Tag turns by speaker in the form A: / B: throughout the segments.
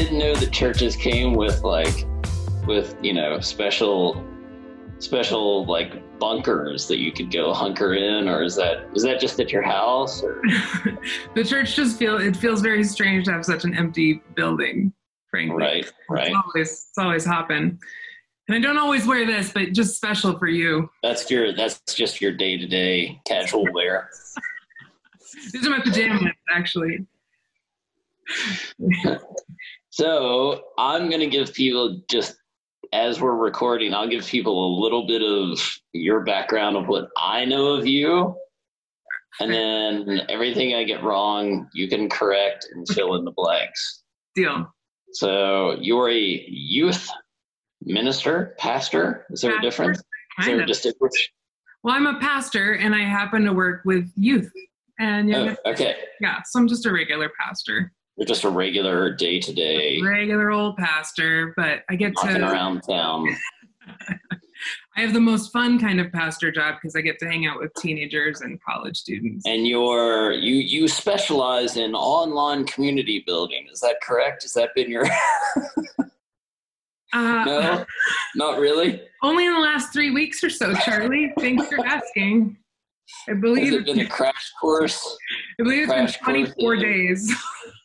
A: didn't know that churches came with like with you know special special like bunkers that you could go hunker in or is that is that just at your house or?
B: The church just feel it feels very strange to have such an empty building frankly.
A: Right right.
B: It's always it's always hopping. And i don't always wear this but just special for you.
A: That's your that's just your day-to-day casual wear.
B: These are my pajamas actually
A: so i'm going to give people just as we're recording, I'll give people a little bit of your background of what I know of you. And then everything I get wrong, you can correct and fill in the blanks.
B: Deal.
A: So you're a youth minister, pastor. Is there pastor, a difference? Is there a distinction?
B: Well, I'm a pastor and I happen to work with youth. And
A: oh, okay.
B: Yeah, so I'm just a regular pastor.
A: Just a regular day to day,
B: regular old pastor, but I get
A: to
B: around
A: town.
B: I have the most fun kind of pastor job because I get to hang out with teenagers and college students.
A: And you're you you specialize in online community building. Is that correct? Has that been your? uh, no, not really.
B: Only in the last three weeks or so, Charlie. Thanks for asking. I believe
A: it's been a crash course.
B: I believe it's been 24 days.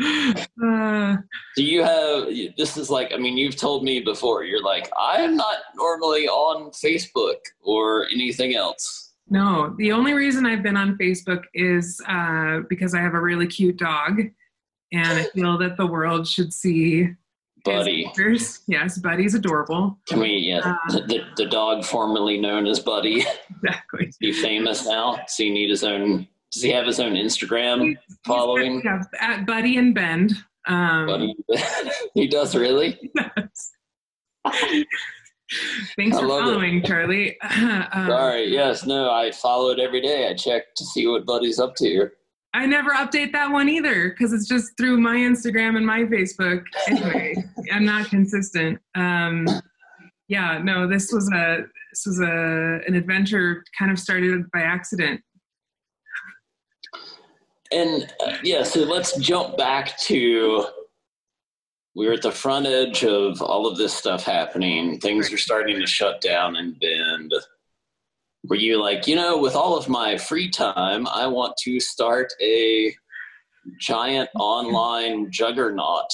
A: Do you have this? Is like, I mean, you've told me before, you're like, I am not normally on Facebook or anything else.
B: No, the only reason I've been on Facebook is uh, because I have a really cute dog, and I feel that the world should see
A: Buddy.
B: Yes, Buddy's adorable.
A: Can we, yeah, uh, the, the dog formerly known as Buddy.
B: Exactly. Is
A: he famous now? so he need his own does he have his own Instagram he's, following?
B: Yeah, at Buddy and Bend. Um,
A: Buddy, he does really.
B: He Thanks I for following, it. Charlie.
A: Um, Sorry. Yes. No. I follow it every day. I check to see what Buddy's up to.
B: I never update that one either because it's just through my Instagram and my Facebook. Anyway, I'm not consistent. Um, yeah. No. This was a this was a an adventure kind of started by accident
A: and uh, yeah, so let's jump back to we are at the front edge of all of this stuff happening. Things are starting to shut down and bend. Were you like, you know, with all of my free time, I want to start a giant online juggernaut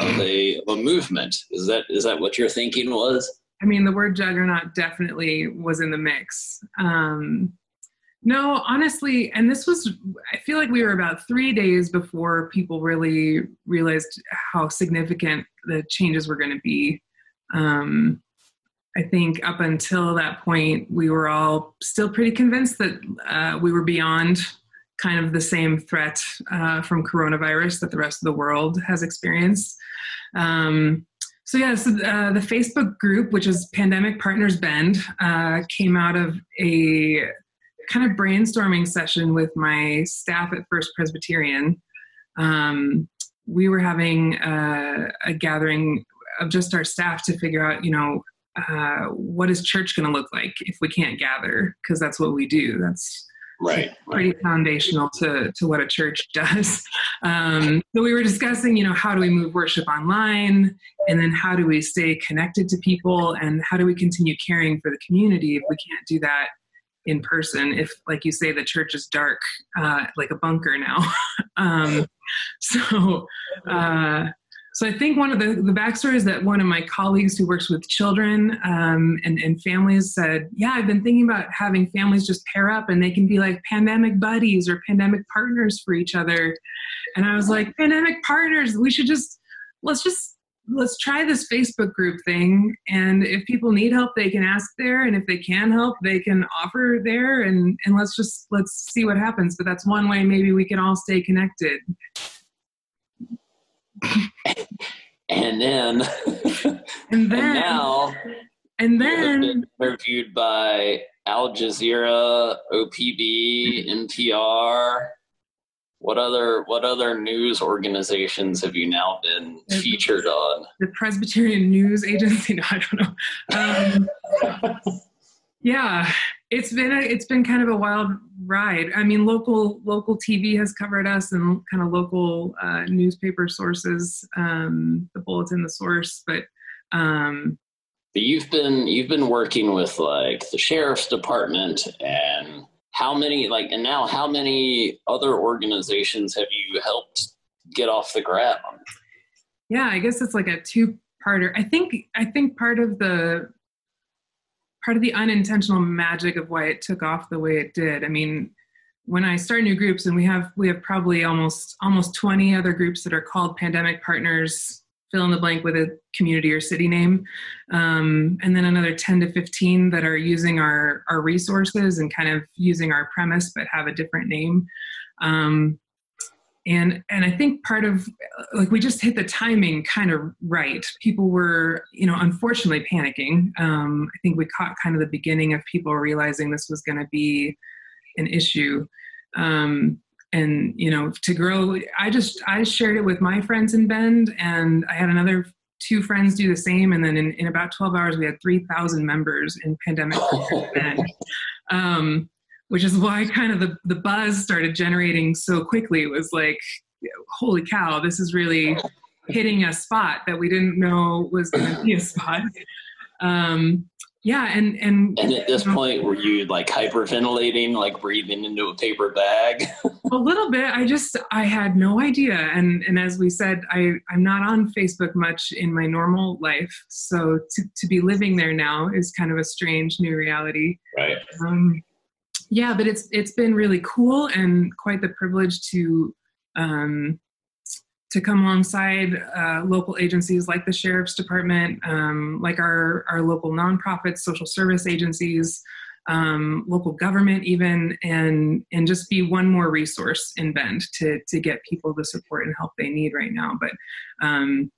A: of a, of a movement? Is that is that what your thinking was?
B: I mean, the word juggernaut definitely was in the mix. Um, no, honestly, and this was, I feel like we were about three days before people really realized how significant the changes were going to be. Um, I think up until that point, we were all still pretty convinced that uh, we were beyond kind of the same threat uh, from coronavirus that the rest of the world has experienced. Um, so yeah, so uh, the Facebook group, which is Pandemic Partners Bend, uh, came out of a kind of brainstorming session with my staff at First Presbyterian. Um, we were having a, a, gathering of just our staff to figure out, you know, uh, what is church going to look like if we can't gather? Because that's what we do. That's
A: right
B: pretty right. foundational to to what a church does um, so we were discussing you know how do we move worship online and then how do we stay connected to people and how do we continue caring for the community if we can't do that in person if like you say the church is dark uh, like a bunker now. Um, so uh, so i think one of the, the backstory is that one of my colleagues who works with children um, and, and families said yeah i've been thinking about having families just pair up and they can be like pandemic buddies or pandemic partners for each other. And i was like pandemic partners we should just let's just let's try this Facebook group thing. And if people need help, they can ask there. And if they can help, they can offer there. And, and let's just, let's see what happens. But that's one way maybe we can all stay connected.
A: and then,
B: and then, and
A: now,
B: and then
A: interviewed by Al Jazeera, OPB, NPR, what other what other news organizations have you now been featured on?
B: The Presbyterian News Agency. No, I don't know. Um, yeah, it's been a, it's been kind of a wild ride. I mean, local local TV has covered us, and kind of local uh, newspaper sources, um, the Bulletin, the Source, but. Um,
A: but you've been you've been working with like the sheriff's department and how many like and now how many other organizations have you helped get off the ground?
B: Yeah, I guess it's like a two parter. I think I think part of the part of the unintentional magic of why it took off the way it did. I mean, when I start new groups, and we have we have probably almost almost 20 other groups that are called pandemic partners, fill in the blank with a community or city name, um, and then another 10 to 15 that are using our our resources and kind of using our premise but have a different name. Um, and and i think part of like we just hit the timing kind of right. People were you know unfortunately panicking. Um, i think we caught kind of the beginning of people realizing this was going to be an issue. Um, and you know to grow i just i shared it with my friends in bend and i had another two friends do the same and then in, in about 12 hours we had 3000 members in pandemic um, which is why kind of the, the buzz started generating so quickly. It was like, holy cow, this is really hitting a spot that we didn't know was going to be a spot. Um, yeah, and and
A: and at this know, point, were you like hyperventilating, like breathing into a paper bag?
B: a little bit. I just I had no idea, and and as we said, I I'm not on Facebook much in my normal life, so to to be living there now is kind of a strange new reality.
A: Right.
B: Um, yeah, but it's it's been really cool and quite the privilege to um, to come alongside uh, local agencies like the sheriff's department, um, like our our local nonprofits, social service agencies, um, local government, even, and and just be one more resource in Bend to to get people the support and help they need right now. But um,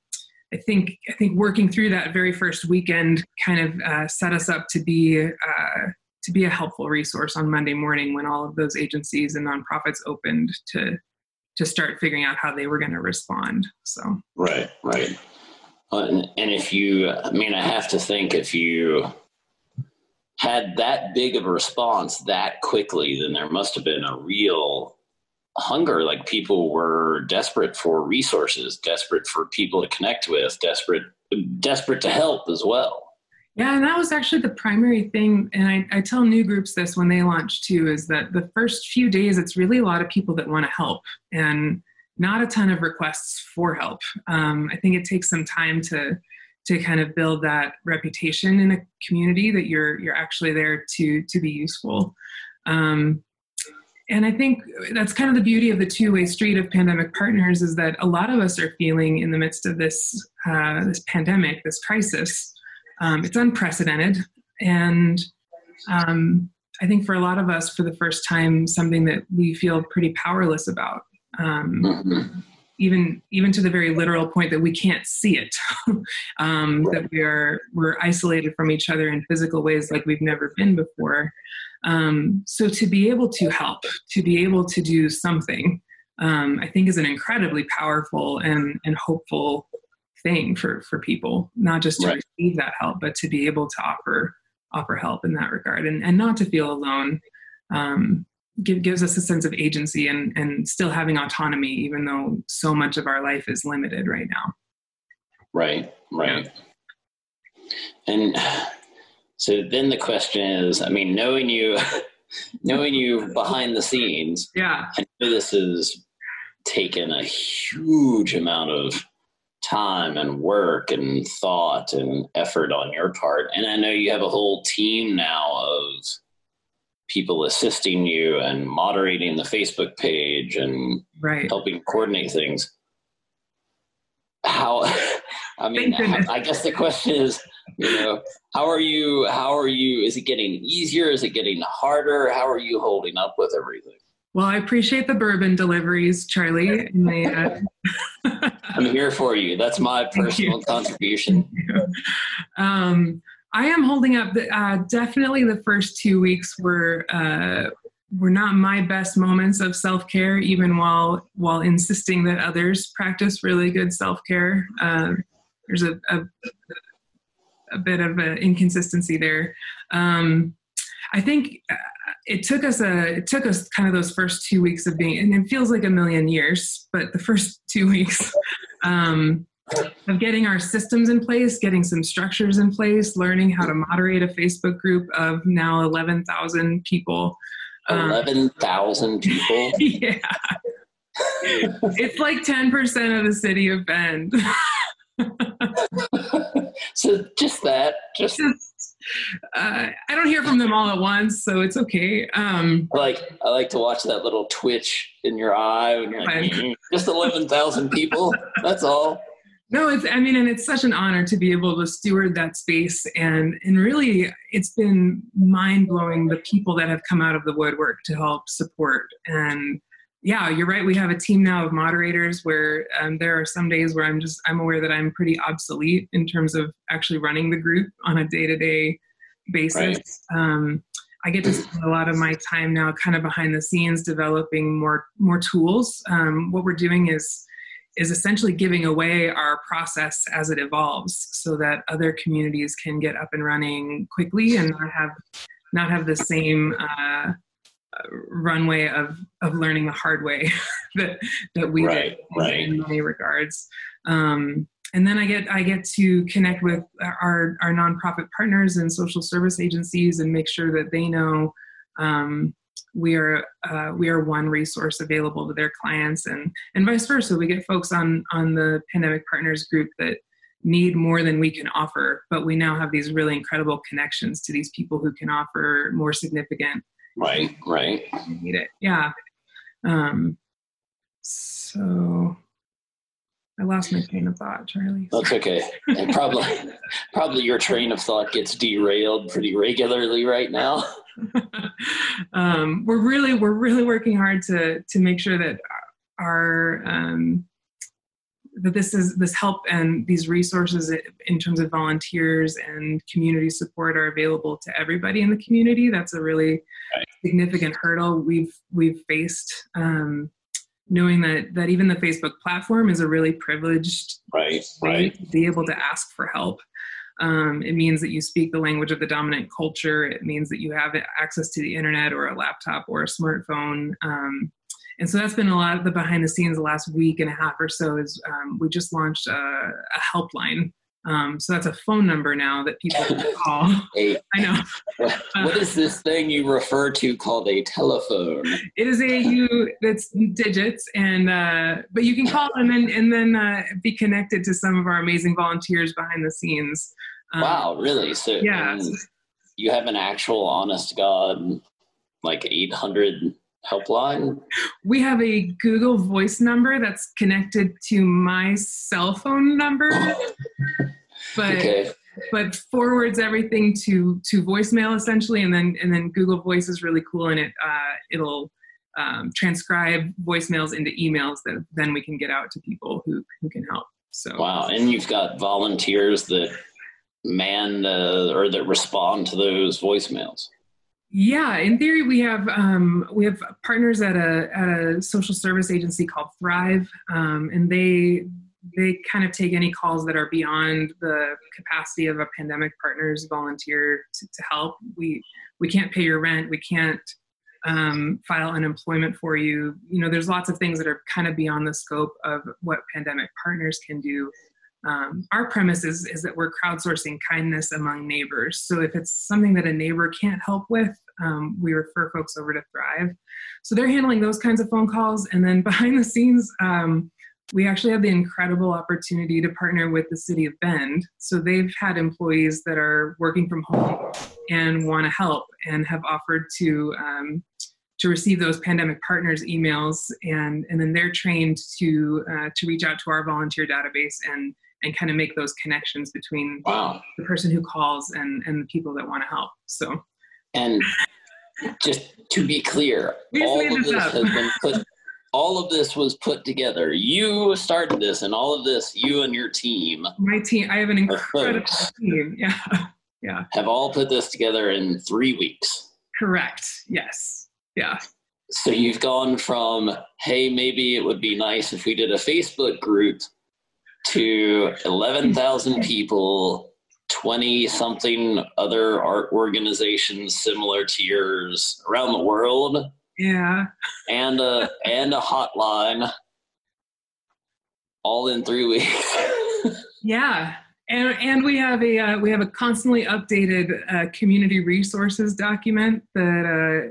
B: I think I think working through that very first weekend kind of uh, set us up to be uh, to be a helpful resource on Monday morning when all of those agencies and nonprofits opened to to start figuring out how they were going to respond. So
A: right, right, uh, and, and if you, I mean, I have to think if you had that big of a response that quickly, then there must have been a real hunger. Like people were desperate for resources, desperate for people to connect with, desperate, desperate to help as well.
B: Yeah, and that was actually the primary thing. And I, I, tell new groups this when they launch too is that the first few days, it's really a lot of people that want to help and not a ton of requests for help. Um, I think it takes some time to to kind of build that reputation in a community that you're you're actually there to to be useful. Um, and I think that's kind of the beauty of the two-way street of pandemic partners is that a lot of us are feeling in the midst of this uh, this pandemic, this crisis, um, it's unprecedented. And um, I think for a lot of us, for the first time, something that we feel pretty powerless about. Um, mm-hmm. Even even to the very literal point that we can't see it, um, that we are we're isolated from each other in physical ways like we've never been before. Um, so to be able to help, to be able to do something, um, I think is an incredibly powerful and, and hopeful thing for for people not just to right. receive that help but to be able to offer offer help in that regard and, and not to feel alone um, give, gives us a sense of agency and and still having autonomy even though so much of our life is limited right now
A: right right yeah. and so then the question is i mean knowing you knowing you behind the scenes
B: yeah
A: i know this has taken a huge amount of time and work and thought and effort on your part. And I know you have a whole team now of people assisting you and moderating the Facebook page and
B: right.
A: helping coordinate things. How, I mean, I guess the question is, you know, how are you, how are you, is it getting easier? Is it getting harder? How are you holding up with everything?
B: Well, I appreciate the bourbon deliveries, Charlie.
A: uh... I'm here for you. That's my personal contribution.
B: Um, I am holding up. The, uh, definitely, the first two weeks were uh, were not my best moments of self care, even while while insisting that others practice really good self care. Uh, there's a, a, a bit of an inconsistency there. Um, I think uh, it took us a it took us kind of those first two weeks of being, and it feels like a million years, but the first two weeks um, of getting our systems in place, getting some structures in place, learning how to moderate a Facebook group of now eleven thousand people.
A: Um, eleven thousand people.
B: yeah. it's like ten percent of the city of Bend.
A: so just that, just, just
B: uh, I don't hear from them all at once, so it's okay. Um,
A: I like I like to watch that little twitch in your eye when you're like, mm, just eleven thousand people. That's all.
B: No, it's I mean, and it's such an honor to be able to steward that space, and and really, it's been mind blowing the people that have come out of the woodwork to help support and yeah, you're right. We have a team now of moderators where um, there are some days where I'm just I'm aware that I'm pretty obsolete in terms of actually running the group on a day to day basis. Right. Um, I get to spend a lot of my time now, kind of behind the scenes, developing more more tools. Um, what we're doing is is essentially giving away our process as it evolves, so that other communities can get up and running quickly and not have not have the same. Uh, runway of of learning the hard way that that we
A: right,
B: did
A: right.
B: in many regards. Um, and then I get I get to connect with our our nonprofit partners and social service agencies and make sure that they know um, we are uh, we are one resource available to their clients and and vice versa. We get folks on on the pandemic partners group that need more than we can offer, but we now have these really incredible connections to these people who can offer more significant
A: Right, right.
B: You Need it. Yeah. Um, so I lost my train of thought, Charlie.
A: That's okay. And probably, probably your train of thought gets derailed pretty regularly right now.
B: um, we're really, we're really working hard to to make sure that our um, that this is this help and these resources in terms of volunteers and community support are available to everybody in the community. That's a really right. significant hurdle we've we've faced. Um, knowing that that even the Facebook platform is a really privileged
A: right, right.
B: to be able to ask for help. Um, it means that you speak the language of the dominant culture. It means that you have access to the internet or a laptop or a smartphone. Um, and so that's been a lot of the behind the scenes the last week and a half or so is um, we just launched a, a helpline um, so that's a phone number now that people can call.
A: A,
B: I know.
A: what is this thing you refer to called a telephone?
B: It is a you that's digits, and uh, but you can call and then and then uh, be connected to some of our amazing volunteers behind the scenes.
A: Um, wow, really? So
B: yeah,
A: you have an actual honest God like eight hundred helpline?
B: We have a Google Voice number that's connected to my cell phone number, but okay. but forwards everything to to voicemail essentially, and then and then Google Voice is really cool, and it uh, it'll um, transcribe voicemails into emails that then we can get out to people who who can help. So
A: wow, and you've got volunteers that man uh, or that respond to those voicemails.
B: Yeah, in theory, we have um, we have partners at a at a social service agency called Thrive, um, and they they kind of take any calls that are beyond the capacity of a pandemic partner's volunteer to, to help. We we can't pay your rent. We can't um, file unemployment for you. You know, there's lots of things that are kind of beyond the scope of what pandemic partners can do um, our premise is, is that we're crowdsourcing kindness among neighbors. So if it's something that a neighbor can't help with, um, we refer folks over to Thrive. So they're handling those kinds of phone calls. And then behind the scenes, um, we actually have the incredible opportunity to partner with the city of Bend. So they've had employees that are working from home and want to help and have offered to um, to receive those pandemic partners emails and and then they're trained to uh, to reach out to our volunteer database and and kind of make those connections between
A: wow.
B: the person who calls and and the people that want to help so.
A: And just to be clear all of this up. has been put all of this was put together. You started this and all of this you and your team.
B: My team i have an incredible team yeah yeah.
A: Have all put this together in three weeks.
B: Correct yes yeah.
A: So you've gone from hey maybe it would be nice if we did a facebook group to 11,000 people, 20 something other art organizations similar to yours around the world.
B: Yeah.
A: And a and a hotline all in 3 weeks.
B: yeah. And, and we have a uh, we have a constantly updated uh, community resources document that uh,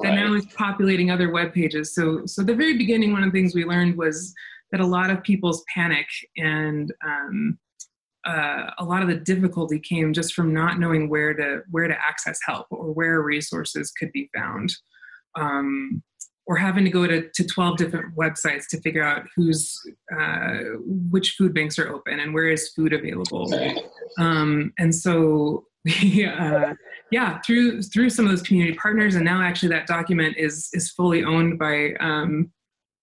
B: that right. now is populating other web pages. So so the very beginning, one of the things we learned was that a lot of people's panic and um, uh, a lot of the difficulty came just from not knowing where to where to access help or where resources could be found. Um, or having to go to, to 12 different websites to figure out who's uh, which food banks are open and where is food available. Um, and so uh, yeah through through some of those community partners and now actually that document is is fully owned by um,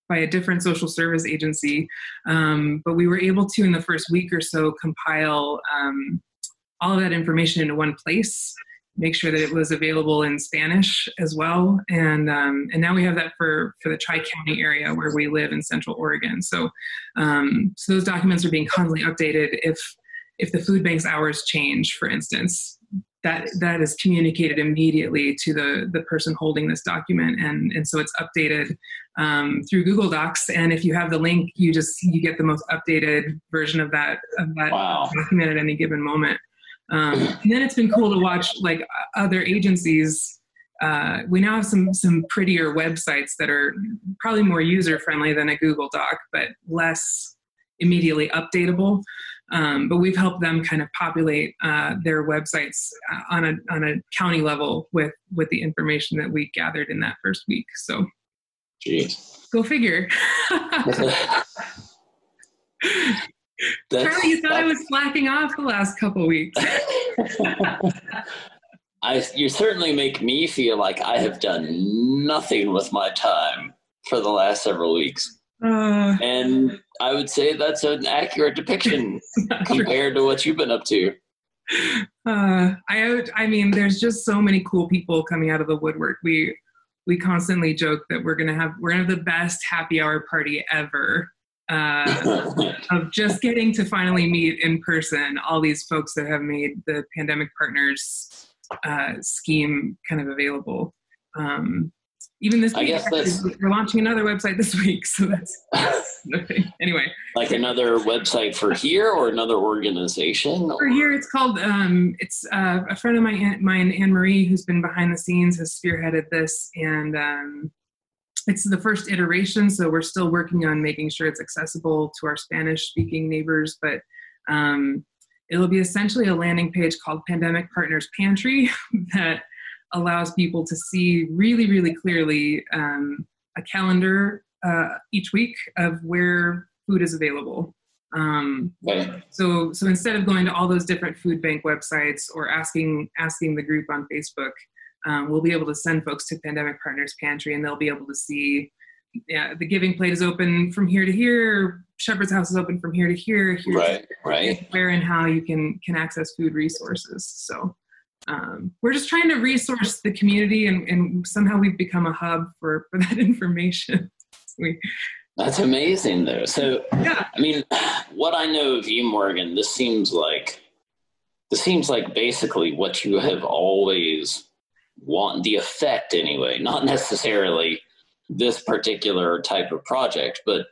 B: by a different social service agency. Um, but we were able to, in the first week or so, compile um, all of that information into one place, make sure that it was available in Spanish as well. And, um, and now we have that for, for the Tri County area where we live in Central Oregon. So, um, so those documents are being constantly updated if, if the food bank's hours change, for instance that that is communicated immediately to the the person holding this document. And and so it's updated um, through google docs. And if you have the link you just you get the most updated version of that of that wow. document at any given moment. Um, and then it's been cool to watch like other agencies uh, we now have some some prettier websites that are probably more user friendly than a google doc but less immediately updatable um, but we've helped them kind of populate uh, their websites uh, on a on a county level with with the information that we gathered in that first week. So,
A: Jeez.
B: go figure. Charlie, you thought I was slacking off the last couple weeks.
A: I, you certainly make me feel like I have done nothing with my time for the last several weeks. Uh, and I would say that's an accurate depiction compared to what you've been up to.
B: Uh, I I mean, there's just so many cool people coming out of the woodwork. We we constantly joke that we're gonna have we're gonna have the best happy hour party ever. Uh, of just getting to finally meet in person all these folks that have made the pandemic partners uh, scheme kind of available. Um, even this week, we're launching another website this week, so that's, okay. anyway.
A: Like another website for here or another organization?
B: For here, it's called. Um, it's uh, a friend of mine, mine, Anne Marie, who's been behind the scenes, has spearheaded this, and um, it's the first iteration. So we're still working on making sure it's accessible to our Spanish-speaking neighbors, but. Um, it'll be essentially a landing page called Pandemic Partners Pantry that allows people to see really, really clearly um, a calendar uh, each week of where food is available. Um, so, so instead of going to all those different food bank websites or asking asking the group on Facebook, um, we'll be able to send folks to Pandemic Partners Pantry, and they'll be able to see. Yeah, the giving plate is open from here to here. Shepherd's House is open from here to here.
A: Here's right, right.
B: Where and how you can can access food resources. So, um, we're just trying to resource the community and, and somehow we've become a hub for, for that information. we,
A: That's amazing though. So, yeah. I mean, what I know of you, Morgan, this seems like, this seems like basically what you have always want the effect anyway, not necessarily this particular type of project, but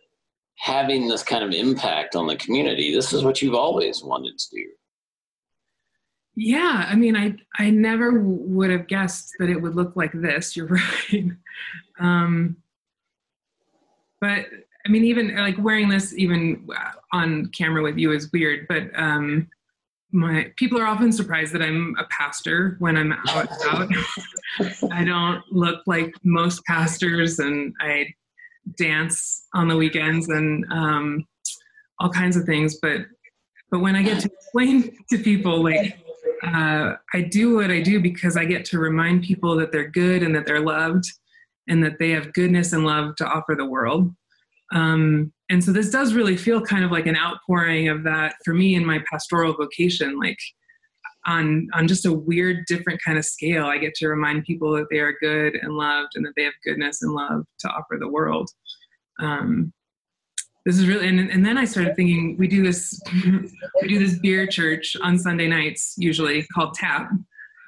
A: having this kind of impact on the community. This is what you've always wanted to do.
B: Yeah, I mean, I I never would have guessed that it would look like this. You're right. Um, but I mean, even like wearing this even on camera with you is weird. But um, my people are often surprised that I'm a pastor when I'm out out. I don't look like most pastors, and I dance on the weekends and um, all kinds of things. But but when I get to explain to people like uh, I do what I do because I get to remind people that they're good and that they're loved and that they have goodness and love to offer the world. Um, and so this does really feel kind of like an outpouring of that for me in my pastoral vocation, like on on just a weird, different kind of scale. I get to remind people that they are good and loved and that they have goodness and love to offer the world. Um, this is really and, and then i started thinking we do this we do this beer church on sunday nights usually called tap.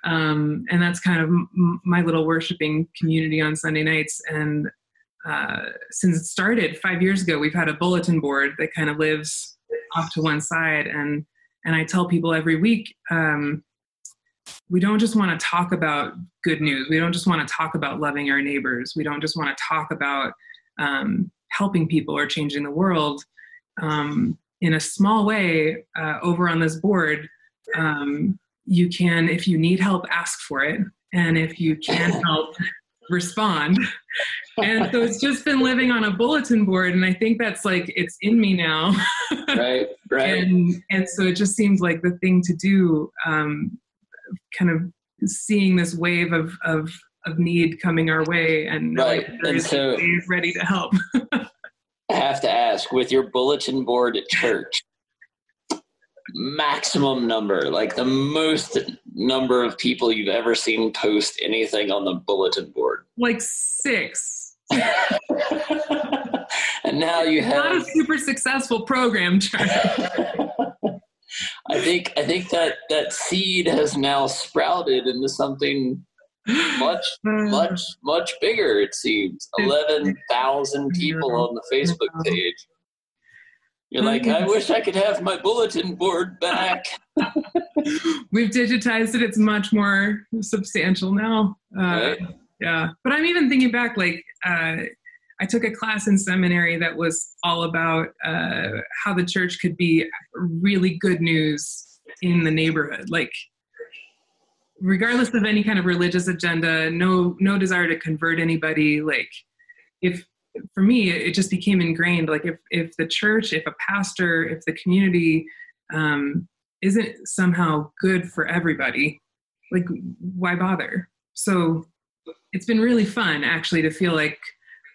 B: Um, and that's kind of m- my little worshiping community on sunday nights. And uh, since it started five years ago we've had a bulletin board that kind of lives off to one side. And and i tell people every week um, we don't just want to talk about good news. We don't just want to talk about loving our neighbors. We don't just want to talk about um, helping people or changing the world um, in a small way uh, over on this board um, you can if you need help ask for it. And if you can't help respond. And so it's just been living on a bulletin board and i think that's like it's in me now.
A: Right right.
B: And and so it just seems like the thing to do um, kind of seeing this wave of of of need coming our way and
A: right and so
B: ready to help
A: I have to ask with your bulletin board at church, maximum number, like the most number of people you've ever seen post anything on the bulletin board?
B: Like six.
A: and now you have
B: not a super successful program.
A: I think I think that that seed has now sprouted into something much, much, much bigger. It seems eleven thousand people on the Facebook page. You're like, I wish I could have my bulletin board back.
B: We've digitized it. It's much more substantial now. Uh, right. Yeah, but I'm even thinking back. Like, uh, I took a class in seminary that was all about uh, how the church could be really good news in the neighborhood. Like, regardless of any kind of religious agenda no no desire to convert anybody like if for me it just became ingrained. Like if if the church if a pastor if the community um, isn't somehow good for everybody like why bother? So it's been really fun actually to feel like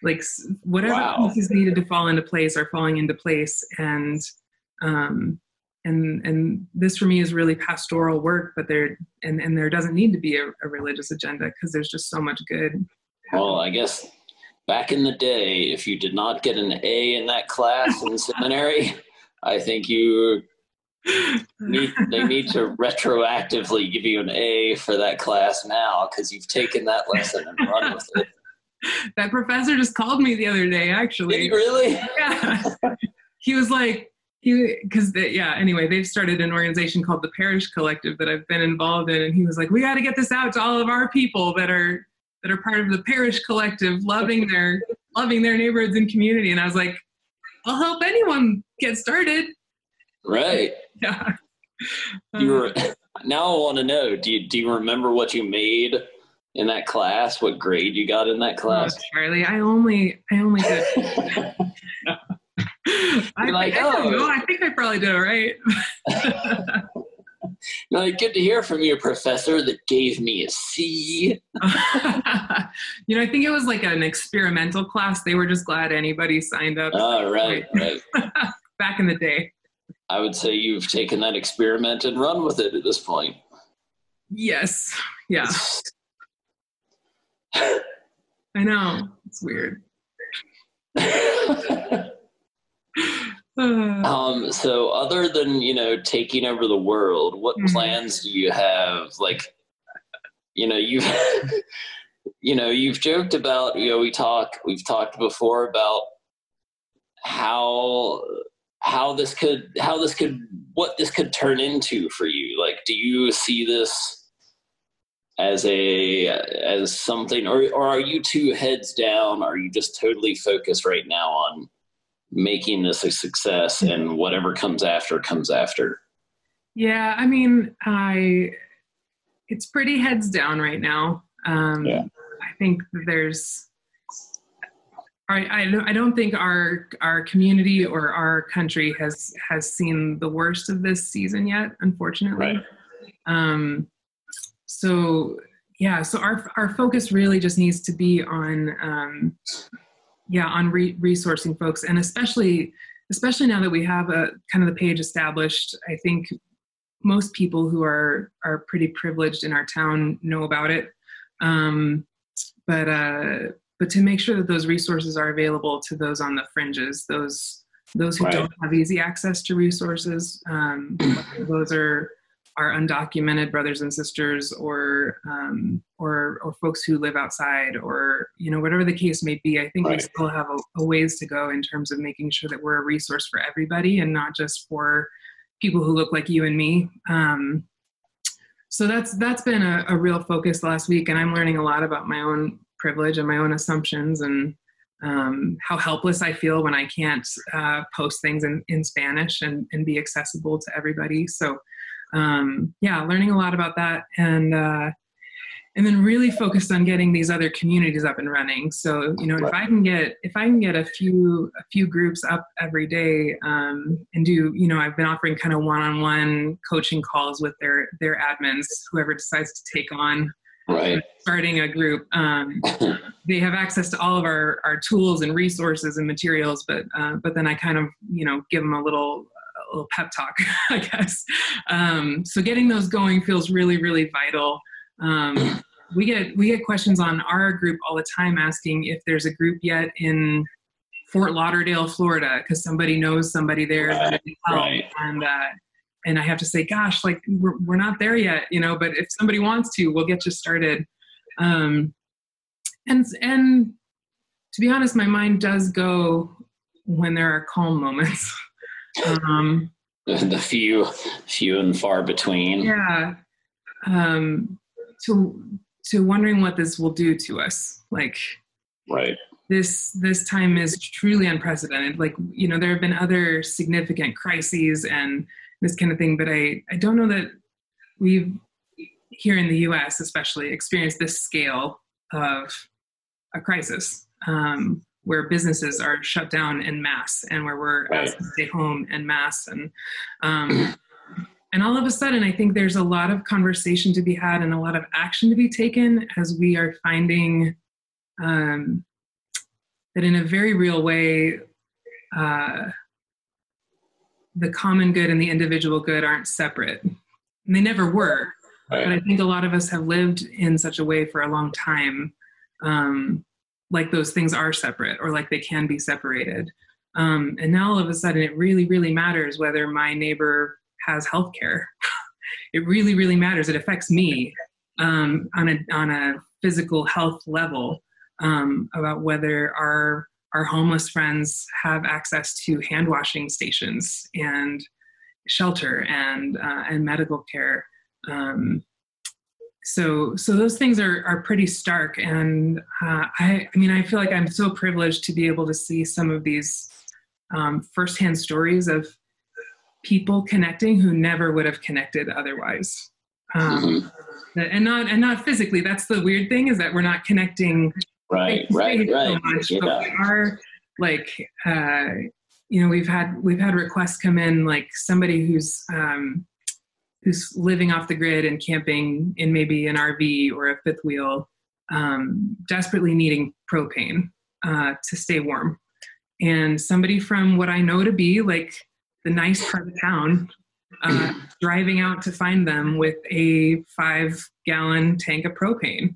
B: like whatever wow. pieces needed to fall into place are falling into place. And um and and this for me is really pastoral work but there and and there doesn't need to be a, a religious agenda because there's just so much good
A: well i guess back in the day if you did not get an a in that class in seminary i think you need they need to retroactively give you an a for that class now because you've taken that lesson and run with it.
B: That professor just called me the other day actually.
A: Really?
B: Yeah. He was like he because yeah anyway they've started an organization called the parish collective that i've been involved in and he was like we got to get this out to all of our people that are that are part of the parish collective loving their loving their neighborhoods and community. And i was like i'll help anyone get started.
A: Right.
B: Yeah.
A: You were now i want to know do you do you remember what you made in that class? What grade you got in that oh, class?
B: Oh, charlie i only i only did I, like, I don't oh. know. Oh. I think I probably did right.
A: like, good to hear from you, professor, that gave me a C.
B: you know, I think it was like an experimental class. They were just glad anybody signed up.
A: Oh, right, right.
B: Back in the day.
A: I would say you've taken that experiment and run with it at this point.
B: Yes. Yeah. I know. It's weird.
A: um, so other than you know taking over the world, what mm-hmm. plans do you have? Like, you know, you've you know you've joked about you know we talk we've talked before about how how this could how this could what this could turn into for you. Like, do you see this? as a as something or or are you two heads down are you just totally focused right now on making this a success and whatever comes after comes after
B: yeah i mean i it's pretty heads down right now um yeah. i think there's I, I don't think our our community or our country has has seen the worst of this season yet, unfortunately. Right. Um, so yeah, so our our focus really just needs to be on um, yeah on re- resourcing folks and especially especially now that we have a kind of the page established i think most people who are are pretty privileged in our town know about it um, but uh, but to make sure that those resources are available to those on the fringes those those who
A: Right.
B: don't have easy access to resources. Um, those are our undocumented brothers and sisters, or um, or or folks who live outside, or you know whatever the case may be. I think we still have a, a ways to go in terms of making sure that we're a resource for everybody, and not just for people who look like you and me. Um, so that's that's been a, a real focus last week, and I'm learning a lot about my own privilege and my own assumptions and um, how helpless I feel when I can't uh, post things in, in Spanish and, and be accessible to everybody. So, um, yeah, learning a lot about that and uh, and then really focused on getting these other communities up and running. So, you know, if I can get if I can get a few a few groups up every day um, and do, you know, I've been offering kind of one-on-one coaching calls with their their admins, whoever decides to take on
A: Right.
B: starting a group. Um, they have access to all of our, our tools and resources and materials, but uh, but then I kind of you know give them a little little pep talk, I guess. Um, so getting those going feels really really vital. Um, we get we get questions on our group all the time asking if there's a group yet in Fort Lauderdale, Florida, because somebody knows somebody there
A: Right, right.
B: and uh, and I have to say, gosh, like we're, we're not there yet, you know. But if somebody wants to, we'll get you started. Um, and and to be honest, my mind does go when there are calm moments. um,
A: The, few, few and far between.
B: yeah. Um, to to wondering what this will do to us, like
A: Right.
B: this this time is truly unprecedented like you know there have been other significant crises and this kind of thing but i i don't know that we've here in the us especially experienced this scale of a crisis um, where businesses are shut down in mass and where we're
A: Right.
B: asked to stay home in mass and um, and all of a sudden i think there's a lot of conversation to be had and a lot of action to be taken as we are finding um, that in a very real way, uh, the common good and the individual good aren't separate. And they never were. But I think a lot of us have lived in such a way for a long time, um, like those things are separate or like they can be separated. Um, and now all of a sudden, it really, really matters whether my neighbor has health care. it really, really matters. It affects me um, on a on a physical health level um, about whether our our homeless friends have access to hand washing stations and shelter and uh, and medical care. Um, so so those things are are pretty stark, and uh, I I mean I feel like I'm so privileged to be able to see some of these um, firsthand stories of people connecting who never would have connected otherwise. Um,
A: Mhm.
B: and not and not physically. That's the weird thing is that we're not connecting
A: Right. Right. Right.
B: so much, but we are like uh, you know we've had we've had requests come in like somebody who's um, who's living off the grid and camping in maybe an RV or a fifth wheel, um, desperately needing propane uh, to stay warm, and somebody from what I know to be like the nice part of town. Uh, driving out to find them with a five gallon tank of propane.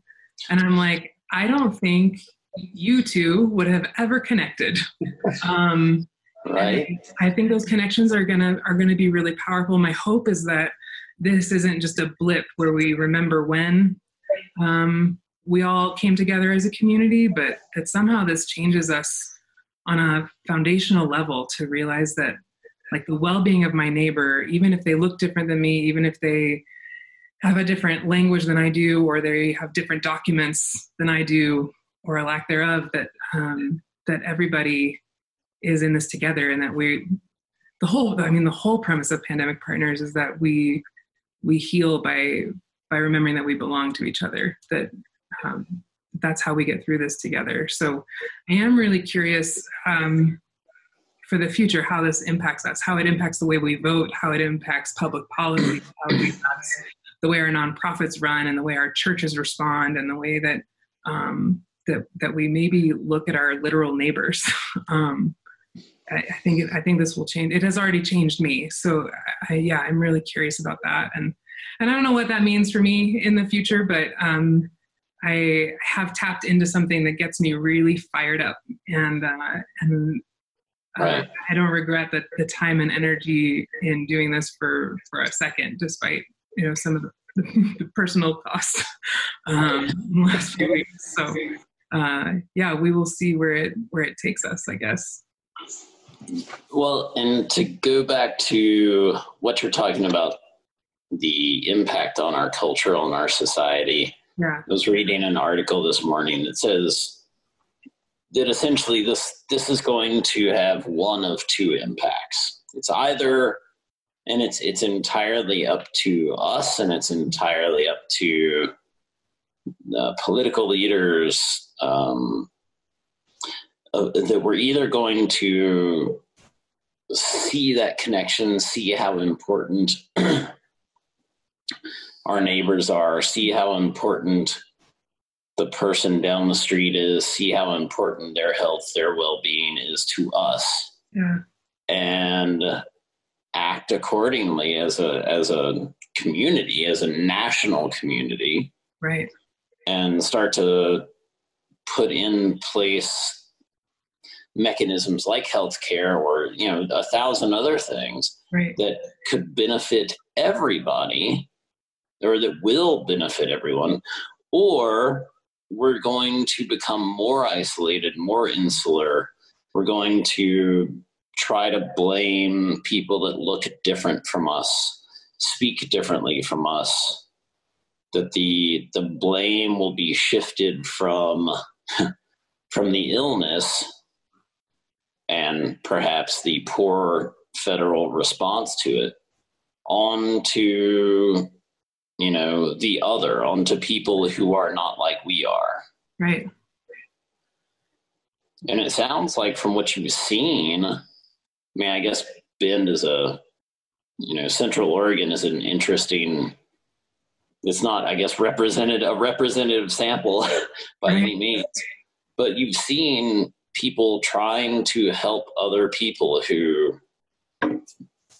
B: And I'm like, I don't think you two would have ever connected. Um,
A: Right.
B: I think those connections are gonna are gonna be really powerful. My hope is that this isn't just a blip where we remember when um, we all came together as a community, but that somehow this changes us on a foundational level to realize that like the well-being of my neighbor, even if they look different than me, even if they have a different language than I do, or they have different documents than I do, or a lack thereof, that um, that everybody is in this together, and that we, the whole, I mean, the whole premise of Pandemic Partners is that we we heal by by remembering that we belong to each other. That um, that's how we get through this together. So, I am really curious. Um, for the future, how this impacts us, how it impacts the way we vote, how it impacts public policy, how it impacts the way our nonprofits run, and the way our churches respond, and the way that um, that that we maybe look at our literal neighbors. um, I, I think it, I think this will change. It has already changed me. So I, yeah, I'm really curious about that, and and I don't know what that means for me in the future, but um, I have tapped into something that gets me really fired up, and uh, and Uh, right. I don't regret the, the time and energy in doing this for for a second, despite you know some of the, the personal costs um, last few weeks. So uh, yeah, we will see where it where it takes us. I guess.
A: Well, and to go back to what you're talking about, the impact on our culture, on our society.
B: Yeah.
A: I was reading an article this morning that says that essentially this this is going to have one of two impacts. It's either and it's it's entirely up to us and it's entirely up to the political leaders um, uh, that we're either going to see that connection, see how important our neighbors are, see how important the person down the street is, see how important their health, their well being is to us.
B: Yeah.
A: And act accordingly as a as a community, as a national community.
B: Right.
A: And start to put in place mechanisms like healthcare or you know a thousand other things
B: right.
A: that could benefit everybody or that will benefit everyone or we're going to become more isolated more insular we're going to try to blame people that look different from us speak differently from us that the the blame will be shifted from from the illness and perhaps the poor federal response to it onto you know the other onto people who are not like we are.
B: Right.
A: And it sounds like from what you've seen i mean i guess bend is a you know central oregon is an interesting it's not i guess represented a representative sample by right. any means. But you've seen people trying to help other people who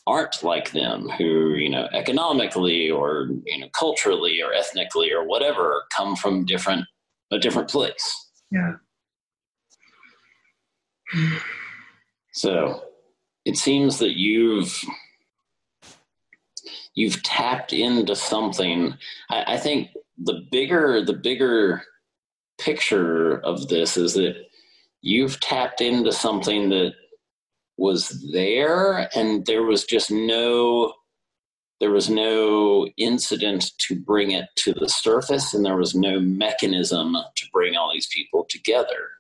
A: aren't like them who you know economically or you know culturally or ethnically or whatever come from different a different place.
B: Yeah.
A: So it seems that you've you've tapped into something. I, I think the bigger the bigger picture of this is that you've tapped into something that was there and there was just no there was no incident to bring it to the surface and there was no mechanism to bring all these people together.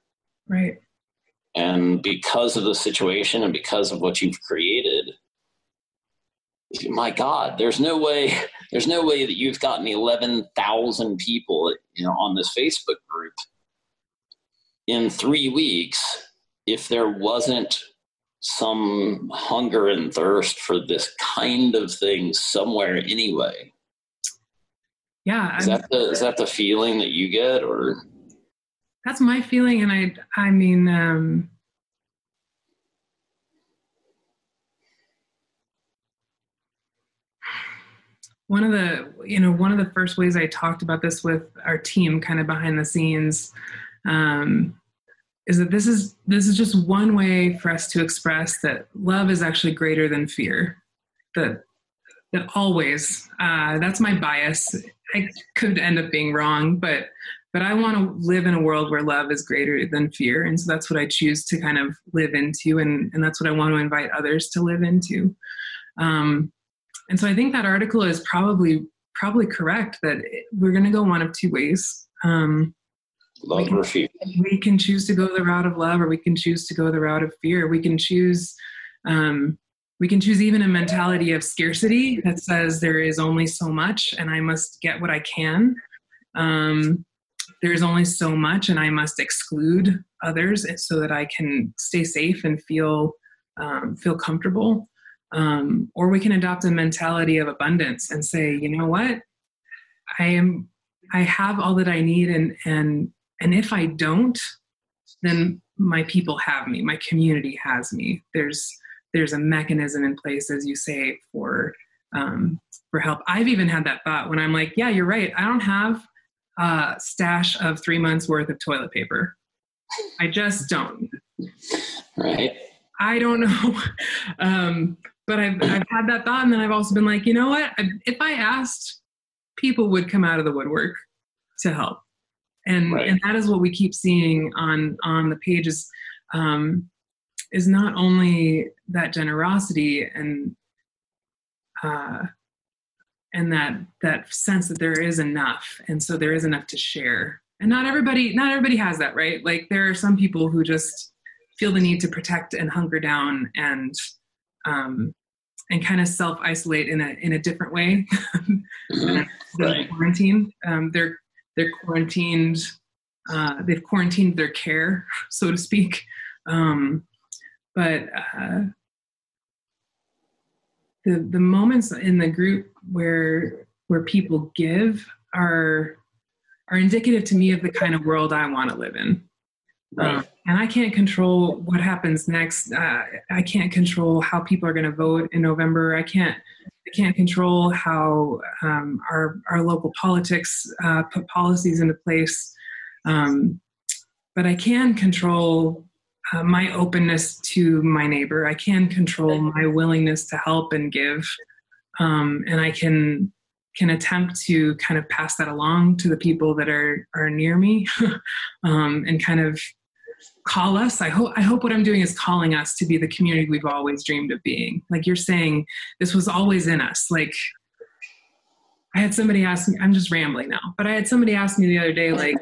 B: Right.
A: And because of the situation and because of what you've created my god there's no way there's no way that you've gotten 11,000 people you know on this Facebook group in 3 weeks if there wasn't some hunger and thirst for this kind of thing somewhere anyway.
B: Yeah.
A: Is that the is that the feeling that you get or
B: that's my feeling and I I mean um one of the you know one of the first ways i talked about this with our team kind of behind the scenes um, is that this is this is just one way for us to express that love is actually greater than fear that that always uh, that's my bias. I could end up being wrong but but i want to live in a world where love is greater than fear and so that's what i choose to kind of live into and and that's what i want to invite others to live into. Um, and so i think that article is probably probably correct that we're going to go one of two ways. Um,
A: love
B: we can,
A: or fear.
B: We can choose to go the route of love, or we can choose to go the route of fear. We can choose. Um, we can choose even a mentality of scarcity that says there is only so much, and I must get what I can. Um, there's only so much, and I must exclude others so that I can stay safe and feel um, feel comfortable. Um, or we can adopt a mentality of abundance and say, you know what, I am I have all that I need and and and if I don't, then my people have me, my community has me. There's there's a mechanism in place, as you say, for um, for help. I've even had that thought when I'm like, yeah, you're right. I don't have a stash of three months worth of toilet paper. I just don't.
A: Right.
B: I don't know. um, but I've, I've had that thought. And then I've also been like, you know what? If I asked, people would come out of the woodwork to help. And, right. and that is what we keep seeing on, on the pages um, is not only that generosity and, uh, and that, that sense that there is enough. And so there is enough to share. And not everybody, not everybody has that, right? Like there are some people who just feel the need to protect and hunker down and um, and kind of self isolate in a in a different way than right. quarantine. Um, they're they're quarantined. Uh, they've quarantined their care, so to speak. Um, but uh, the the moments in the group where where people give are are indicative to me of the kind of world I want to live in. Right. Um, and I can't control what happens next. Uh, I can't control how people are going to vote in November. I can't. I can't control how um, our our local politics uh, put policies into place. Um, but I can control uh, my openness to my neighbor. I can control my willingness to help and give, um, and I can can attempt to kind of pass that along to the people that are are near me, um, and kind of call us. I hope I hope what I'm doing is calling us to be the community we've always dreamed of being. Like you're saying, this was always in us. Like I had somebody ask me. I'm just rambling now, but I had somebody ask me the other day, like,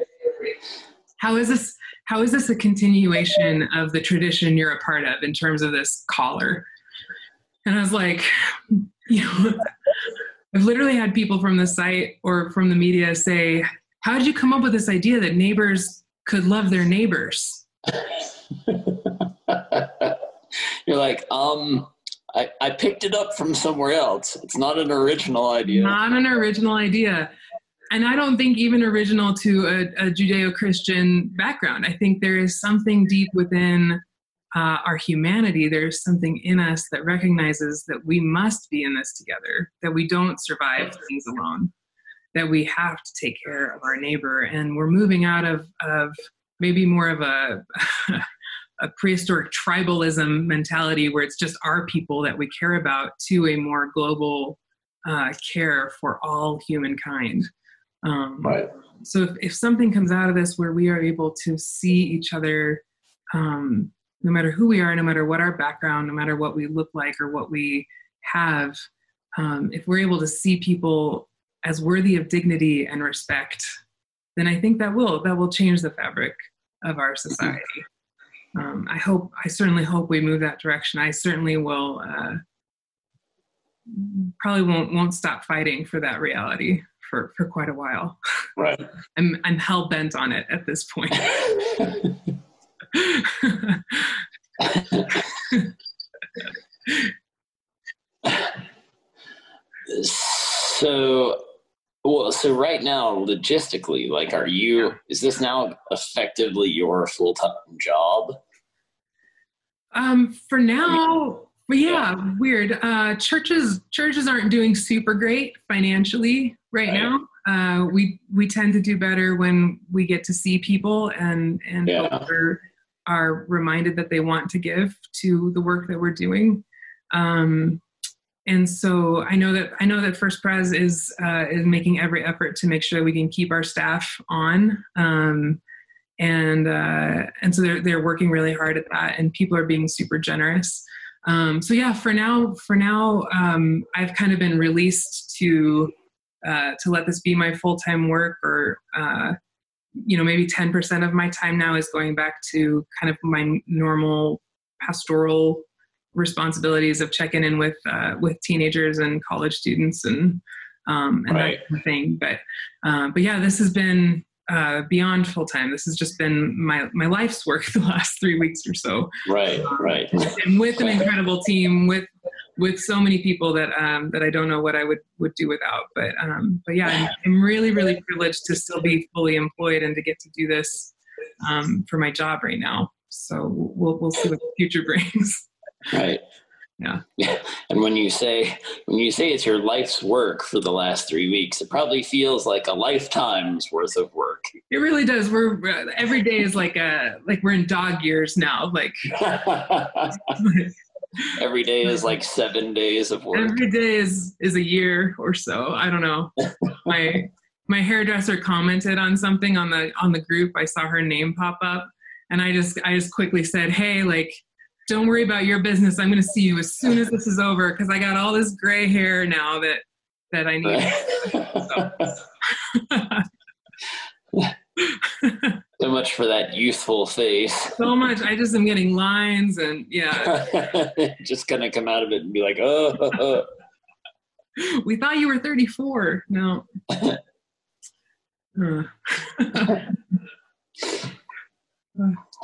B: how is this? How is this a continuation of the tradition you're a part of in terms of this caller? And I was like, you know. I've literally had people from the site or from the media say, How did you come up with this idea that neighbors could love their neighbors?
A: You're like, um, I, I picked it up from somewhere else. It's not an original idea.
B: Not an original idea. And I don't think even original to a, a Judeo Christian background. I think there is something deep within uh, our humanity, there's something in us that recognizes that we must be in this together, that we don't survive things alone, that we have to take care of our neighbor. And we're moving out of, of maybe more of a, a prehistoric tribalism mentality where it's just our people that we care about to a more global uh, care for all humankind. Um, right. So if, if something comes out of this where we are able to see each other um, no matter who we are, no matter what our background, no matter what we look like or what we have, um, if we're able to see people as worthy of dignity and respect, then I think that will that will change the fabric of our society. Um, I hope, I certainly hope we move that direction. I certainly will. Uh, probably won't won't stop fighting for that reality for for quite a while.
A: Right.
B: I'm I'm hell bent on it at this point.
A: so well so right now logistically like are you is this now effectively your full-time job?
B: Um for now but yeah, yeah, weird. Uh churches churches aren't doing super great financially right, right. now. Uh we we tend to do better when we get to see people and and yeah. are reminded that they want to give to the work that we're doing. Um, and so I know that I know that First Pres is uh, is making every effort to make sure we can keep our staff on, um, and uh, and so they're they're working really hard at that, and people are being super generous. Um, so yeah, for now, for now, um, I've kind of been released to uh, to let this be my full time work, or uh, you know maybe 10% of my time now is going back to kind of my normal pastoral responsibilities of checking in with uh, with teenagers and college students and um, and right. that kind of thing. But uh, but yeah, this has been uh, beyond full time. This has just been my my life's work the last three weeks or so.
A: Right, um, right.
B: And with an incredible team, with with so many people that um, that I don't know what I would would do without. But um, but yeah, I'm, I'm, really really privileged to still be fully employed and to get to do this um, for my job right now. So we'll we'll see what the future brings.
A: Right.
B: Yeah.
A: Yeah. And when you say when you say it's your life's work for the last three weeks, it probably feels like a lifetime's worth of work.
B: it really does. We're every day is like a like we're in dog years now. Like
A: every day is like seven days of work.
B: Every day is is a year or so. I don't know. my my hairdresser commented on something on the on the group. I saw her name pop up, and I just I just quickly said, "Hey, like." Don't worry about your business. I'm going to see you as soon as this is over because I got all this gray hair now that that I
A: need. so much for that youthful face.
B: So much. I just am getting lines and yeah.
A: just gonna come out of it and be like, oh.
B: we thought you were 34. No.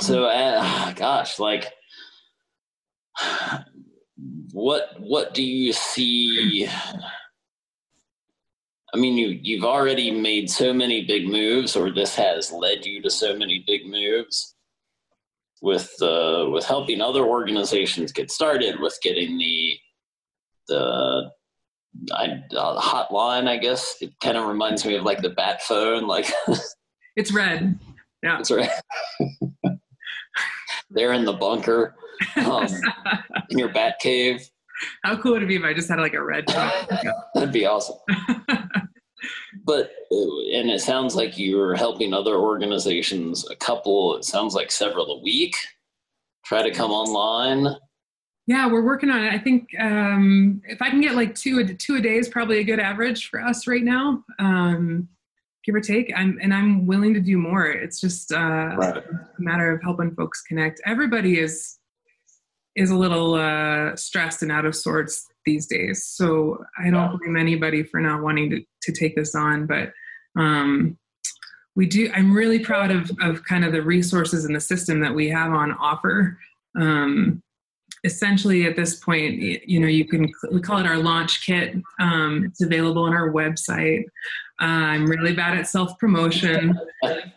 A: so, uh, gosh, like, what what do you see? I mean, you you've already made so many big moves, or this has led you to so many big moves with uh, with helping other organizations get started, with getting the the I, uh, hotline. I guess it kind of reminds me of like the bat phone. Like
B: it's red. Yeah,
A: it's red. They're in the bunker, um, in your bat cave.
B: How cool would it be if I just had like a red
A: That'd be awesome. but and it sounds like you're helping other organizations a couple it sounds like several a week. Try to come online.
B: Yeah we're working on it. I think um, if i can get like two a, two a day is probably a good average for us right now um, give or take. I'm and i'm willing to do more. It's just uh, right. a matter of helping folks connect. Everybody is is a little uh, stressed and out of sorts these days. So I don't blame anybody for not wanting to, to take this on, but um, we do. I'm really proud of of kind of the resources and the system that we have on offer. Um, essentially, at this point, you know, you can we call it our launch kit. Um, it's available on our website. Uh, I'm really bad at self promotion.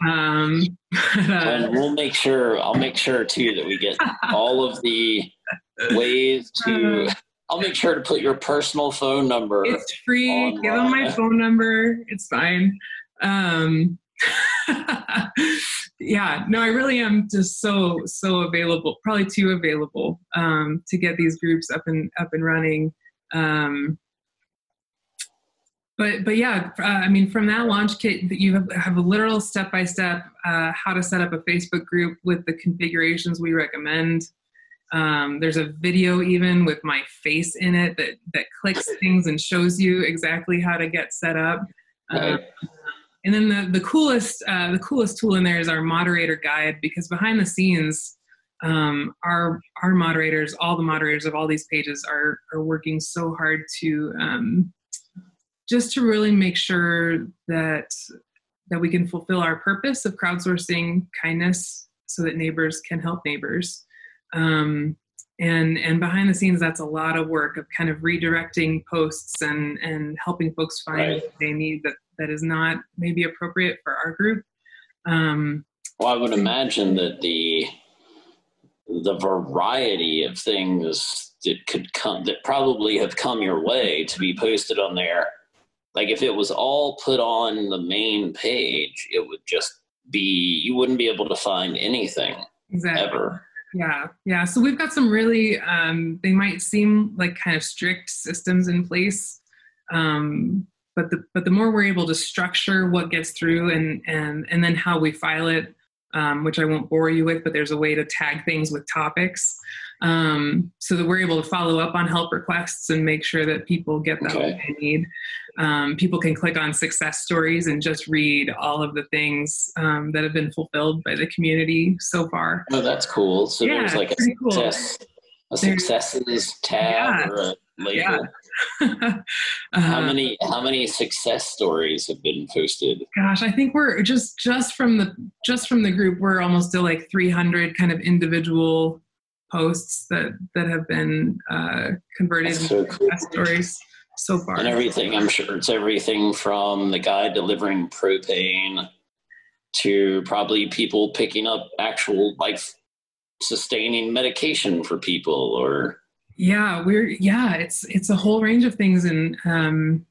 B: Um,
A: and we'll make sure. I'll make sure too that we get all of the ways to. Uh, I'll make sure to put your personal phone number.
B: It's free. Online. Give them my phone number. It's fine. Um, yeah, no, I really am just so so available, probably too available um, to get these groups up and up and running. Um, but but yeah, uh, I mean, from that launch kit, that you have, have a literal step by step how to set up a Facebook group with the configurations we recommend. Um, there's a video even with my face in it that that clicks things and shows you exactly how to get set up. Um, and then the the coolest uh, the coolest tool in there is our moderator guide because behind the scenes, um, our our moderators, all the moderators of all these pages are are working so hard to um, just to really make sure that that we can fulfill our purpose of crowdsourcing kindness so that neighbors can help neighbors um, and and behind the scenes that's a lot of work of kind of redirecting posts and and helping folks find right. what they need that that is not maybe appropriate for our group um,
A: well i would imagine that the the variety of things that could come that probably have come your way to be posted on there like if it was all put on the main page it would just be you wouldn't be able to find anything exactly. ever
B: yeah, yeah. So we've got some really, um, they might seem like kind of strict systems in place, um, but the but the more we're able to structure what gets through and and and then how we file it, um, which I won't bore you with, but there's a way to tag things with topics um, so that we're able to follow up on help requests and make sure that people get the okay. help they need. Um, people can click on success stories and just read all of the things um, that have been fulfilled by the community so far.
A: Oh, that's cool. So yeah, there's like a success, cool. a successes tab yeah. or a label. Yeah. uh, how many how many success stories have been posted
B: gosh i think we're just just from the just from the group we're almost to like 300 kind of individual posts that that have been uh, converted so into cool. stories so far.
A: And everything, I'm sure it's everything from the guy delivering propane to probably people picking up actual life sustaining medication for people or
B: yeah we're yeah it's it's a whole range of things and um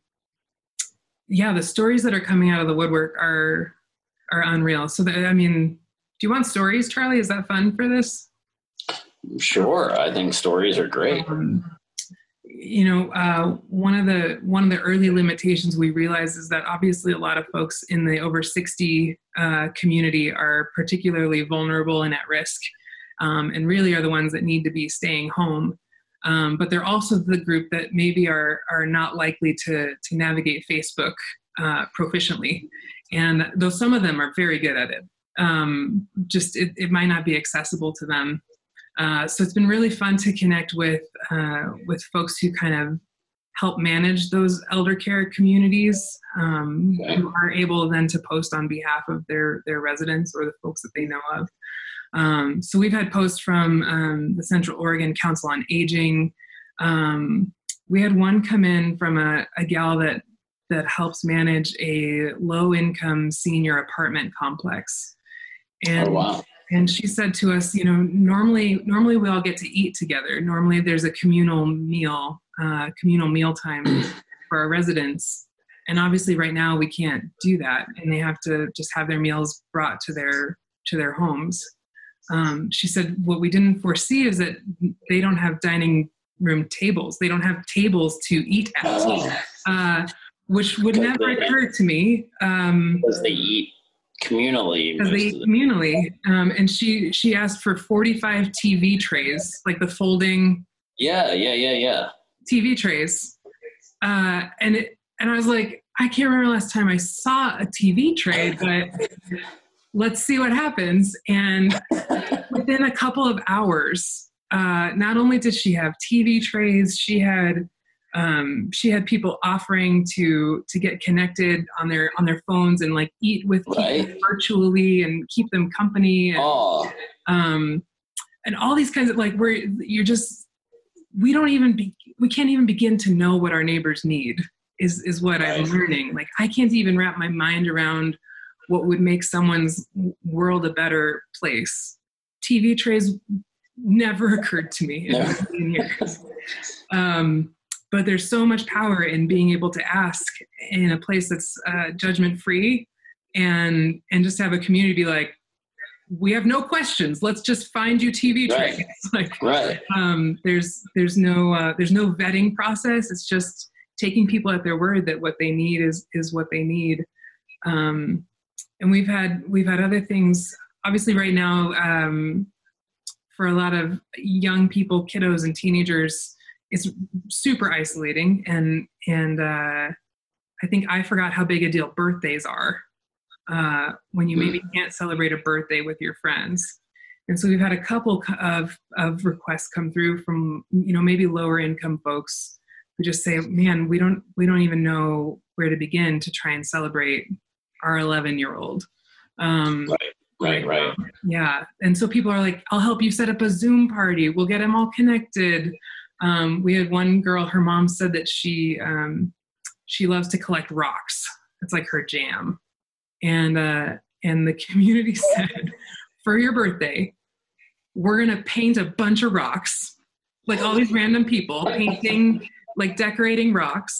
B: yeah the stories that are coming out of the woodwork are are unreal. So that, I mean, do you want stories, Charlie? Is that fun for this?
A: Sure, I think stories are great.
B: Um, you know, uh, one of the one of the early limitations we realized is that obviously a lot of folks in the over 60 uh, community are particularly vulnerable and at risk, um, and really are the ones that need to be staying home. Um, but they're also the group that maybe are are not likely to to navigate Facebook uh, proficiently, and though some of them are very good at it, um, just it, it might not be accessible to them. Uh, so it's been really fun to connect with uh, with folks who kind of help manage those elder care communities um, okay. who are able then to post on behalf of their their residents or the folks that they know of. Um, so we've had posts from um, the Central Oregon Council on Aging. Um, we had one come in from a, a gal that that helps manage a low income senior apartment complex. And,
A: oh, wow.
B: And she said to us, you know, normally normally we all get to eat together. Normally there's a communal meal, uh, communal meal time for our residents. And obviously right now we can't do that and they have to just have their meals brought to their to their homes um, she said what we didn't foresee is that they don't have dining room tables they don't have tables to eat at oh. uh, which would never occur to me
A: um, because they eat communally
B: because they communally um, and she she asked for 45 tv trays like the folding
A: yeah yeah yeah yeah
B: tv trays uh, and it, and i was like i can't remember last time i saw a tv tray but let's see what happens. And within a couple of hours, uh, not only did she have TV trays, she had um, she had people offering to to get connected on their on their phones and like eat with right. people virtually and keep them company and,
A: oh.
B: um, and all these kinds of like where you're just we don't even be, we can't even begin to know what our neighbors need is is what right. I'm learning. Like I can't even wrap my mind around what would make someone's world a better place. TV trays never occurred to me in years. Um, but there's so much power in being able to ask in a place that's uh, judgment free and and just have a community be like we have no questions. Let's just find you tv right.
A: like right.
B: um, there's there's no uh, there's no vetting process. It's just taking people at their word that what they need is is what they need. Um, and we've had we've had other things. Obviously, right now, um, for a lot of young people, kiddos and teenagers, it's super isolating. And and uh, I think I forgot how big a deal birthdays are uh, when you maybe can't celebrate a birthday with your friends. And so we've had a couple of, of requests come through from you know maybe lower income folks who just say, "Man, we don't we don't even know where to begin to try and celebrate our 11 year old. Um,
A: right, right, right.
B: Yeah. And so people are like, I'll help you set up a Zoom party. We'll get them all connected. Um, we had one girl, her mom said that she, um, she loves to collect rocks. It's like her jam. And, uh, and the community said, for your birthday, we're to paint a bunch of rocks, like all these random people painting, like decorating rocks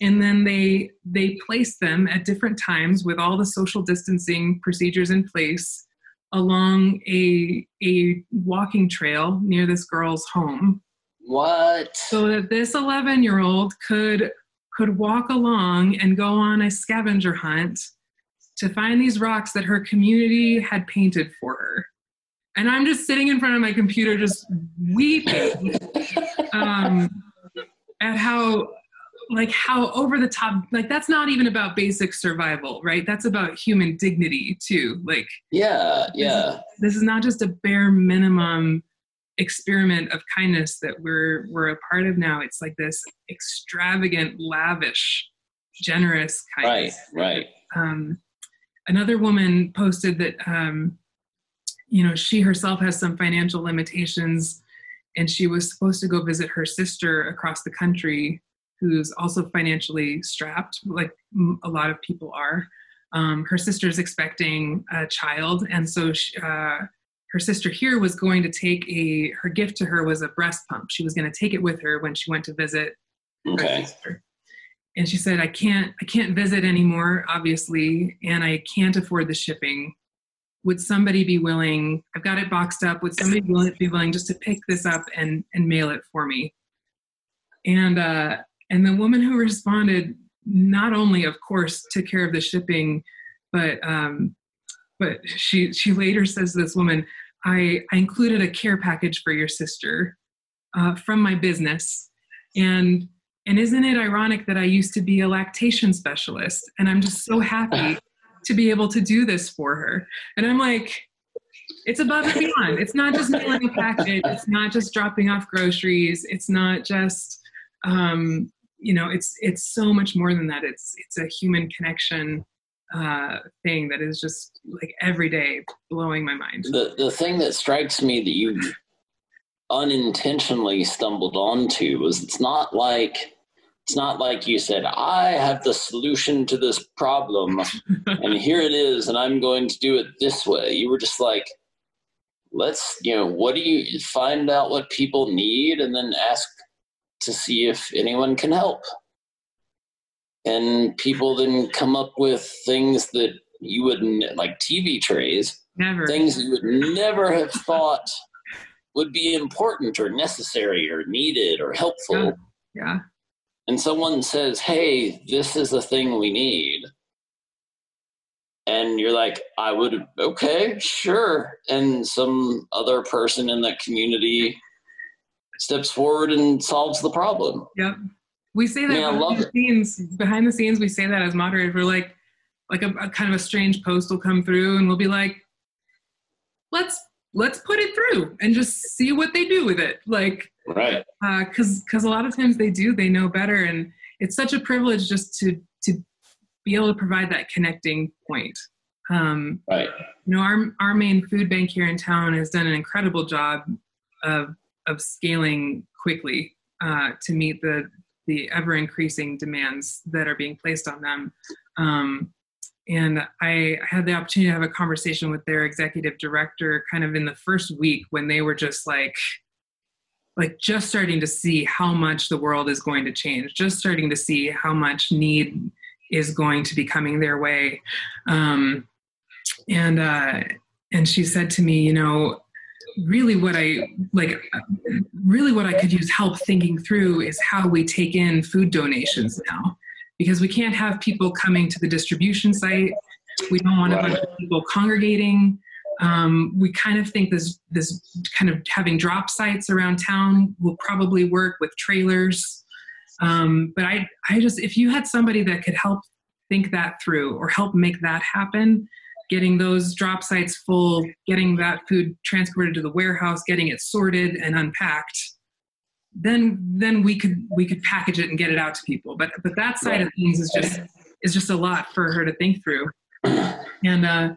B: and then they they place them at different times with all the social distancing procedures in place along a a walking trail near this girl's home
A: what?
B: So that this 11 year old could could walk along and go on a scavenger hunt to find these rocks that her community had painted for her. And i'm just sitting in front of my computer just weeping um, at how like how over the top like that's not even about basic survival right? That's about human dignity too like
A: yeah yeah.
B: this this is not just a bare minimum experiment of kindness that we're we're a part of now. It's like this extravagant lavish generous kindness.
A: Right right.
B: Um, another woman posted that um, you know she herself has some financial limitations and she was supposed to go visit her sister across the country who's also financially strapped, like a lot of people are. Um, her sister's expecting a child, and so she, uh, her sister here was going to take a her gift to her was a breast pump. She was going to take it with her when she went to visit
A: okay.
B: her sister. and she said, I can't, I can't visit anymore, obviously, and I can't afford the shipping. Would somebody be willing? I've got it boxed up. Would somebody be willing just to pick this up and and mail it for me? And uh, and the woman who responded not only, of course, took care of the shipping, but um, but she she later says to this woman, I, I included a care package for your sister uh, from my business, and and isn't it ironic that I used to be a lactation specialist, and I'm just so happy to be able to do this for her. And I'm like, it's above and beyond. It's not just mailing a package. It's not just dropping off groceries. It's not just um, you know it's it's so much more than that it's it's a human connection uh, thing that is just like every day blowing my mind.
A: The the thing that strikes me that you unintentionally stumbled onto was it's not like it's not like you said I have the solution to this problem and here it is and I'm going to do it this way. You were just like let's you know what do you find out what people need and then ask to see if anyone can help and people then come up with things that you wouldn't like TV trays,
B: never
A: things you would never have thought would be important or necessary or needed or helpful.
B: Yeah. yeah.
A: And someone says, "Hey, this is the thing we need." And you're like, I would, okay, sure. And some other person in that community steps forward and solves the problem.
B: Yep. We say that behind the scenes. Behind the scenes, we say that as moderators. We're like, like a, a, kind of a strange post will come through, and we'll be like, let's let's put it through and just see what they do with it. Like,
A: right?
B: Because uh, because a lot of times they do, they know better, and it's such a privilege just to to be able to provide that connecting point.
A: Um, right.
B: You know, our our main food bank here in town has done an incredible job of of scaling quickly uh, to meet the the ever increasing demands that are being placed on them. Um, and I had the opportunity to have a conversation with their executive director kind of in the first week when they were just like, like just starting to see how much the world is going to change, just starting to see how much need is going to be coming their way. Um, and uh, and she said to me, you know, really what I like, really what I could use help thinking through is how we take in food donations now, because we can't have people coming to the distribution site. We don't want a bunch of people congregating. Um, we kind of think this this kind of having drop sites around town will probably work with trailers. Um, but I I just if you had somebody that could help think that through or help make that happen, getting those drop sites full, getting that food transported to the warehouse, getting it sorted and unpacked, then then we could we could package it and get it out to people. But but that side of things is just is just a lot for her to think through. And uh,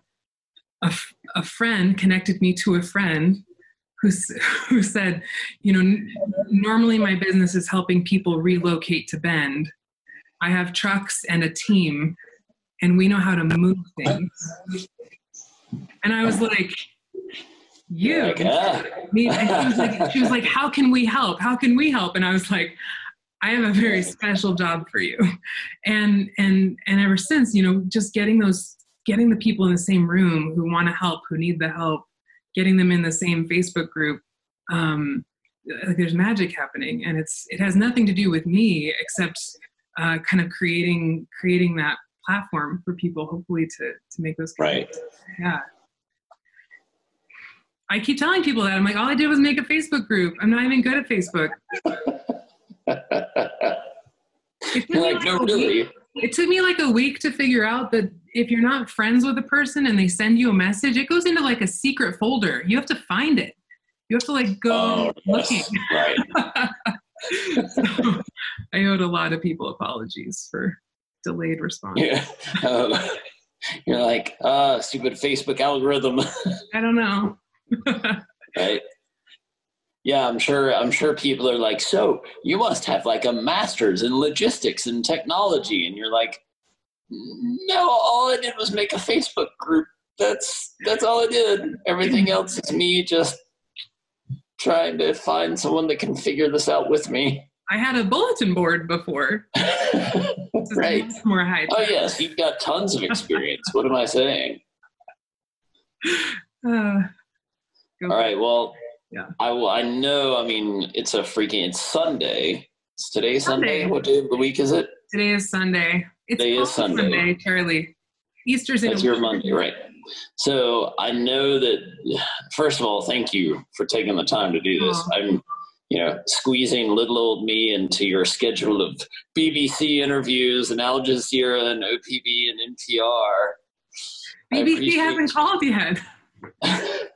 B: a, a friend connected me to a friend who, who said, you know, n- normally my business is helping people relocate to Bend. I have trucks and a team and we know how to move things. And I was like, you. Like, ah. she, was like, she was like, how can we help? How can we help? And I was like, I have a very special job for you. And and and ever since, you know, just getting those getting the people in the same room who want to help, who need the help, getting them in the same Facebook group, um, like there's magic happening. And it's it has nothing to do with me except uh, kind of creating creating that platform for people hopefully to to make those
A: right.
B: Yeah. I keep telling people that. I'm like all i did was make a facebook group. I'm not even good at facebook.
A: Like, like no really.
B: it took me like a week to figure out that if you're not friends with a person and they send you a message it goes into like a secret folder. You have to find it. You have to like go oh, looking
A: right.
B: So, i owed a lot of people apologies for delayed response.
A: Yeah. Um, you're like, uh, stupid Facebook algorithm.
B: I don't know.
A: right. Yeah, I'm sure. I'm sure people are like, so you must have like a master's in logistics and technology, and you're like, no, all I did was make a Facebook group. That's that's all I did. Everything else is me just trying to find someone that can figure this out with me.
B: I had a bulletin board before.
A: right.
B: More high.
A: Oh yes, you've got tons of experience. what am I saying?
B: Uh,
A: All right. Well,
B: Yeah.
A: I will. I know. I mean, it's a freaking. It's Sunday. It's today Sunday.
B: Sunday.
A: What day of the week is it?
B: Today is Sunday. It's
A: Today is
B: also
A: Sunday.
B: Charlie. Easter's in
A: That's your. Monday, right? So I know that. First of all, thank you for taking the time to do this. I'm, you know, squeezing little old me into your schedule of BBC interviews and Al Jazeera and OPB and NPR.
B: BBC hasn't called yet.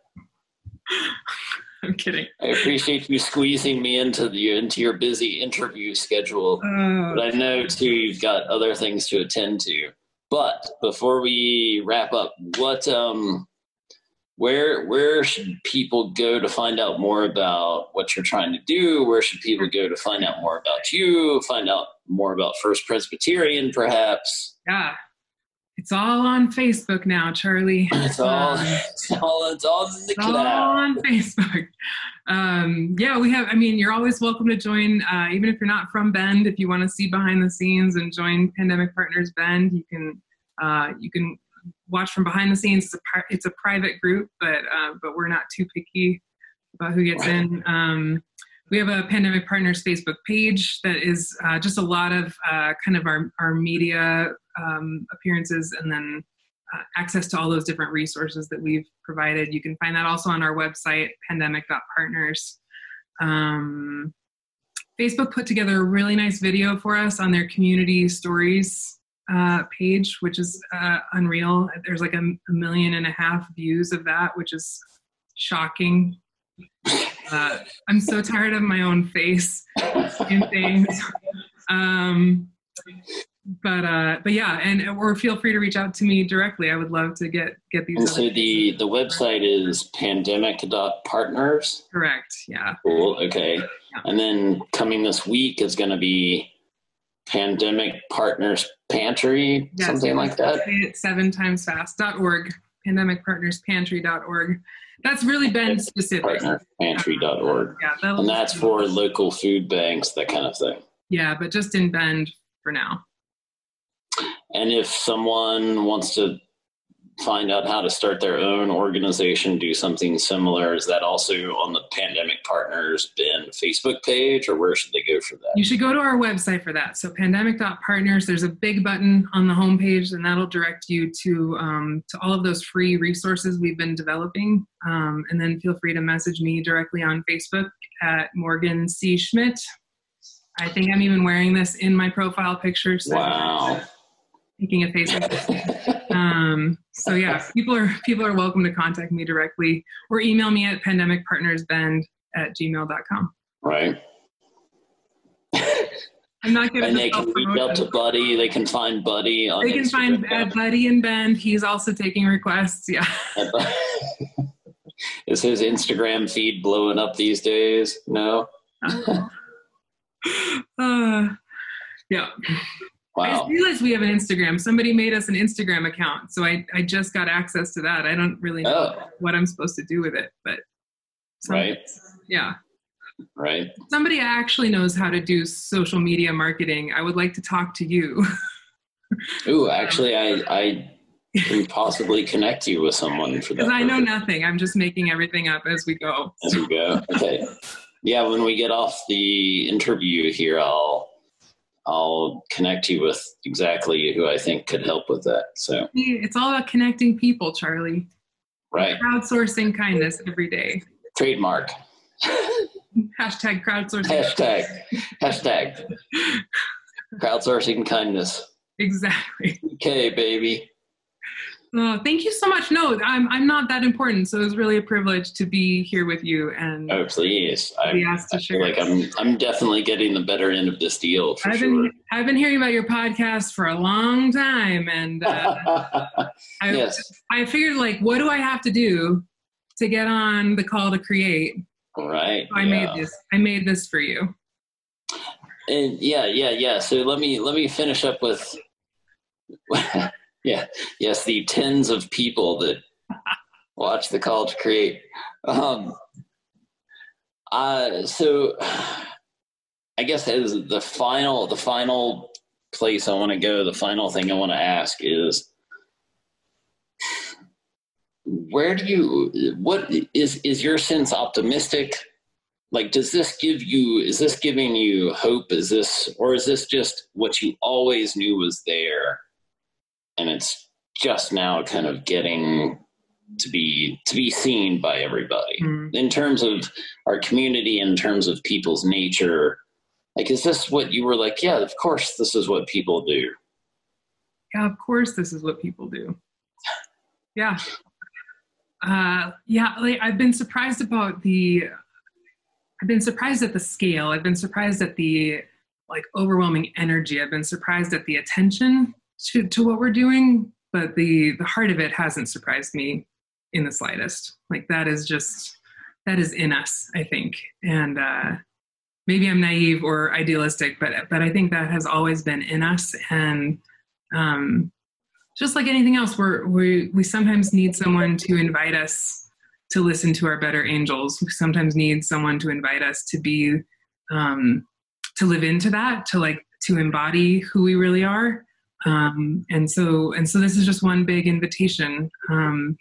B: I'm kidding.
A: I appreciate you squeezing me into the into your busy interview schedule.
B: Uh,
A: But I know too you've got other things to attend to. But before we wrap up, what um where where should people go to find out more about what you're trying to do? Where should people go to find out more about you, find out more about First Presbyterian perhaps?
B: yeah. It's all on Facebook now, Charlie.
A: It's all
B: Um,
A: it's all it's all in the
B: It's all on Facebook. Um, yeah, we have. I mean, you're always welcome to join, uh, even if you're not from Bend. If you want to see behind the scenes and join Pandemic Partners Bend, you can. Uh, you can watch from behind the scenes. It's a it's a private group, but uh, but we're not too picky about who gets in. Um, we have a Pandemic Partners Facebook page that is uh, just a lot of uh, kind of our our media um, appearances, and then uh, access to all those different resources that we've provided. You can find that also on our website, pandemic.partners. Um, Facebook put together a really nice video for us on their community stories uh, page, which is uh, unreal. There's like a, a million and a half views of that, which is shocking. Uh, I'm so tired of my own face in things. Um, but uh, but yeah, and or feel free to reach out to me directly. I would love to get get these.
A: And so the the website is pandemic.partners.
B: correct, yeah,
A: Cool. Okay. And then coming this week is going to be Pandemic Partners Pantry,
B: Yes.
A: something like that.
B: It seven times fast. dot org, pandemicpartnerspantry.org. That's really been specific.
A: Partnerpantry.org.
B: Yeah,
A: And that's for local food banks, that kind of thing.
B: yeah, but just in Bend for now.
A: And if someone wants to find out how to start their own organization, do something similar, is that also on the Pandemic Partners Bend Facebook page, or where should they go for that?
B: You should go to our website for that. So pandemic.partners, there's a big button on the homepage and that'll direct you to, um, to all of those free resources we've been developing. Um, and then feel free to message me directly on Facebook at Morgan C. Schmidt. I think I'm even wearing this in my profile picture. So
A: Wow.
B: Taking a face. um, so yeah, people are people are welcome to contact me directly or email me at pandemicpartnersbend at gmail.com.
A: Right.
B: I'm not good
A: And they can reach out to Buddy. They can find Buddy on
B: They can find
A: Instagram.
B: uh, Buddy and Bend. He's also taking requests. Yeah.
A: Is his Instagram feed blowing up these days? No.
B: uh, yeah. I just realized we have an Instagram. Somebody made us an Instagram account, so I, I just got access to that. I don't really know
A: Oh,
B: what I'm supposed to do with it, but
A: Right.
B: Yeah.
A: right.
B: Somebody actually knows how to do social media marketing. I would like to talk to you.
A: Ooh, um, actually, I I can possibly connect you with someone for that.
B: Because I know nothing. I'm just making everything up as we go.
A: As we go. Okay. Yeah, when we get off the interview here, I'll I'll connect you with exactly who I think could help with that. So
B: It's all about connecting people, Charlie.
A: right,
B: Crowdsourcing kindness every day.
A: trademark
B: Hashtag crowdsourcing.
A: hashtag hashtag crowdsourcing kindness.
B: Exactly.
A: Okay, baby.
B: Oh, thank you so much. No, I'm I'm not that important, so it was really a privilege to be here with you and
A: Oh, please. I,
B: asked to
A: I
B: share.
A: like I'm I'm definitely getting the better end of this deal for
B: I've
A: sure.
B: been I've been hearing about your podcast for a long time, and uh, I
A: yes.
B: I figured like, what do I have to do to get on the call to create?
A: All right.
B: So I
A: yeah.
B: made this. I made this for you.
A: And yeah, yeah, yeah. So let me let me finish up with yeah, yes, the tens of people that watch the call to create. Um uh so I guess as the final the final place I want to go, the final thing I want to ask is where do you what is is your sense optimistic? Like does this give you is this giving you hope? Is this or is this just what you always knew was there and it's just now kind of getting to be to be seen by everybody mm. in terms of our community in terms of people's nature like is this what you were like yeah of course this is what people do
B: yeah of course this is what people do yeah uh, yeah, like I've been surprised about the. I've been surprised at the scale. I've been surprised at the like overwhelming energy. I've been surprised at the attention to to what we're doing, but the the heart of it hasn't surprised me in the slightest. Like that is just that is in us, I think, and uh, maybe I'm naive or idealistic, but but I think that has always been in us, and um, just like anything else, we're, we we sometimes need someone to invite us to listen to our better angels. We sometimes need someone to invite us to be um, to live into that, to like to embody who we really are. Um, and so and so this is just one big invitation um,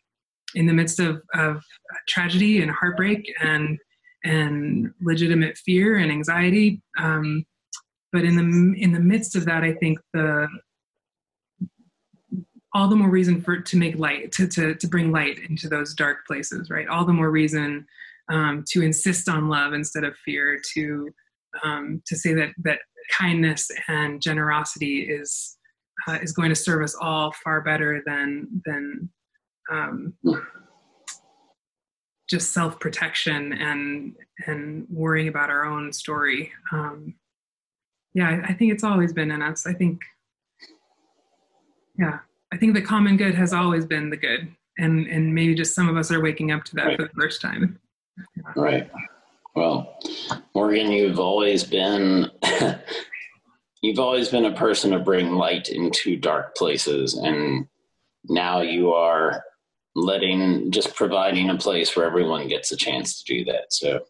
B: in the midst of, of tragedy and heartbreak and and legitimate fear and anxiety. Um, but in the in the midst of that, I think the all the more reason for to make light to, to, to bring light into those dark places right all the more reason um, to insist on love instead of fear to um, to say that that kindness and generosity is uh, is going to serve us all far better than than um, just self protection and and worrying about our own story. Um, yeah, I, I think it's always been in us. I think, yeah. I think the common good has always been the good, and and maybe just some of us are waking up to that right. for the first time.
A: Right. Well, Morgan, you've always been you've always been a person to bring light into dark places, and now you are letting just providing a place where everyone gets a chance to do that. So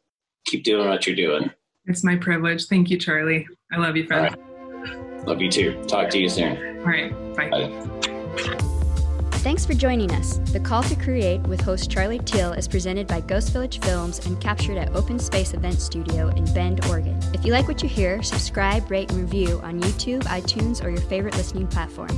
A: keep doing what you're doing.
B: It's my privilege. Thank you, Charlie. I love you, friend.
A: Right. Love you too. Talk to you soon.
B: All right. Bye. Bye.
C: Thanks for joining us. The Call to Create with host Charlie Teal is presented by Ghost Village Films and captured at Open Space Event Studio in Bend, Oregon. If you like what you hear, subscribe, rate, and review on YouTube, iTunes, or your favorite listening platform.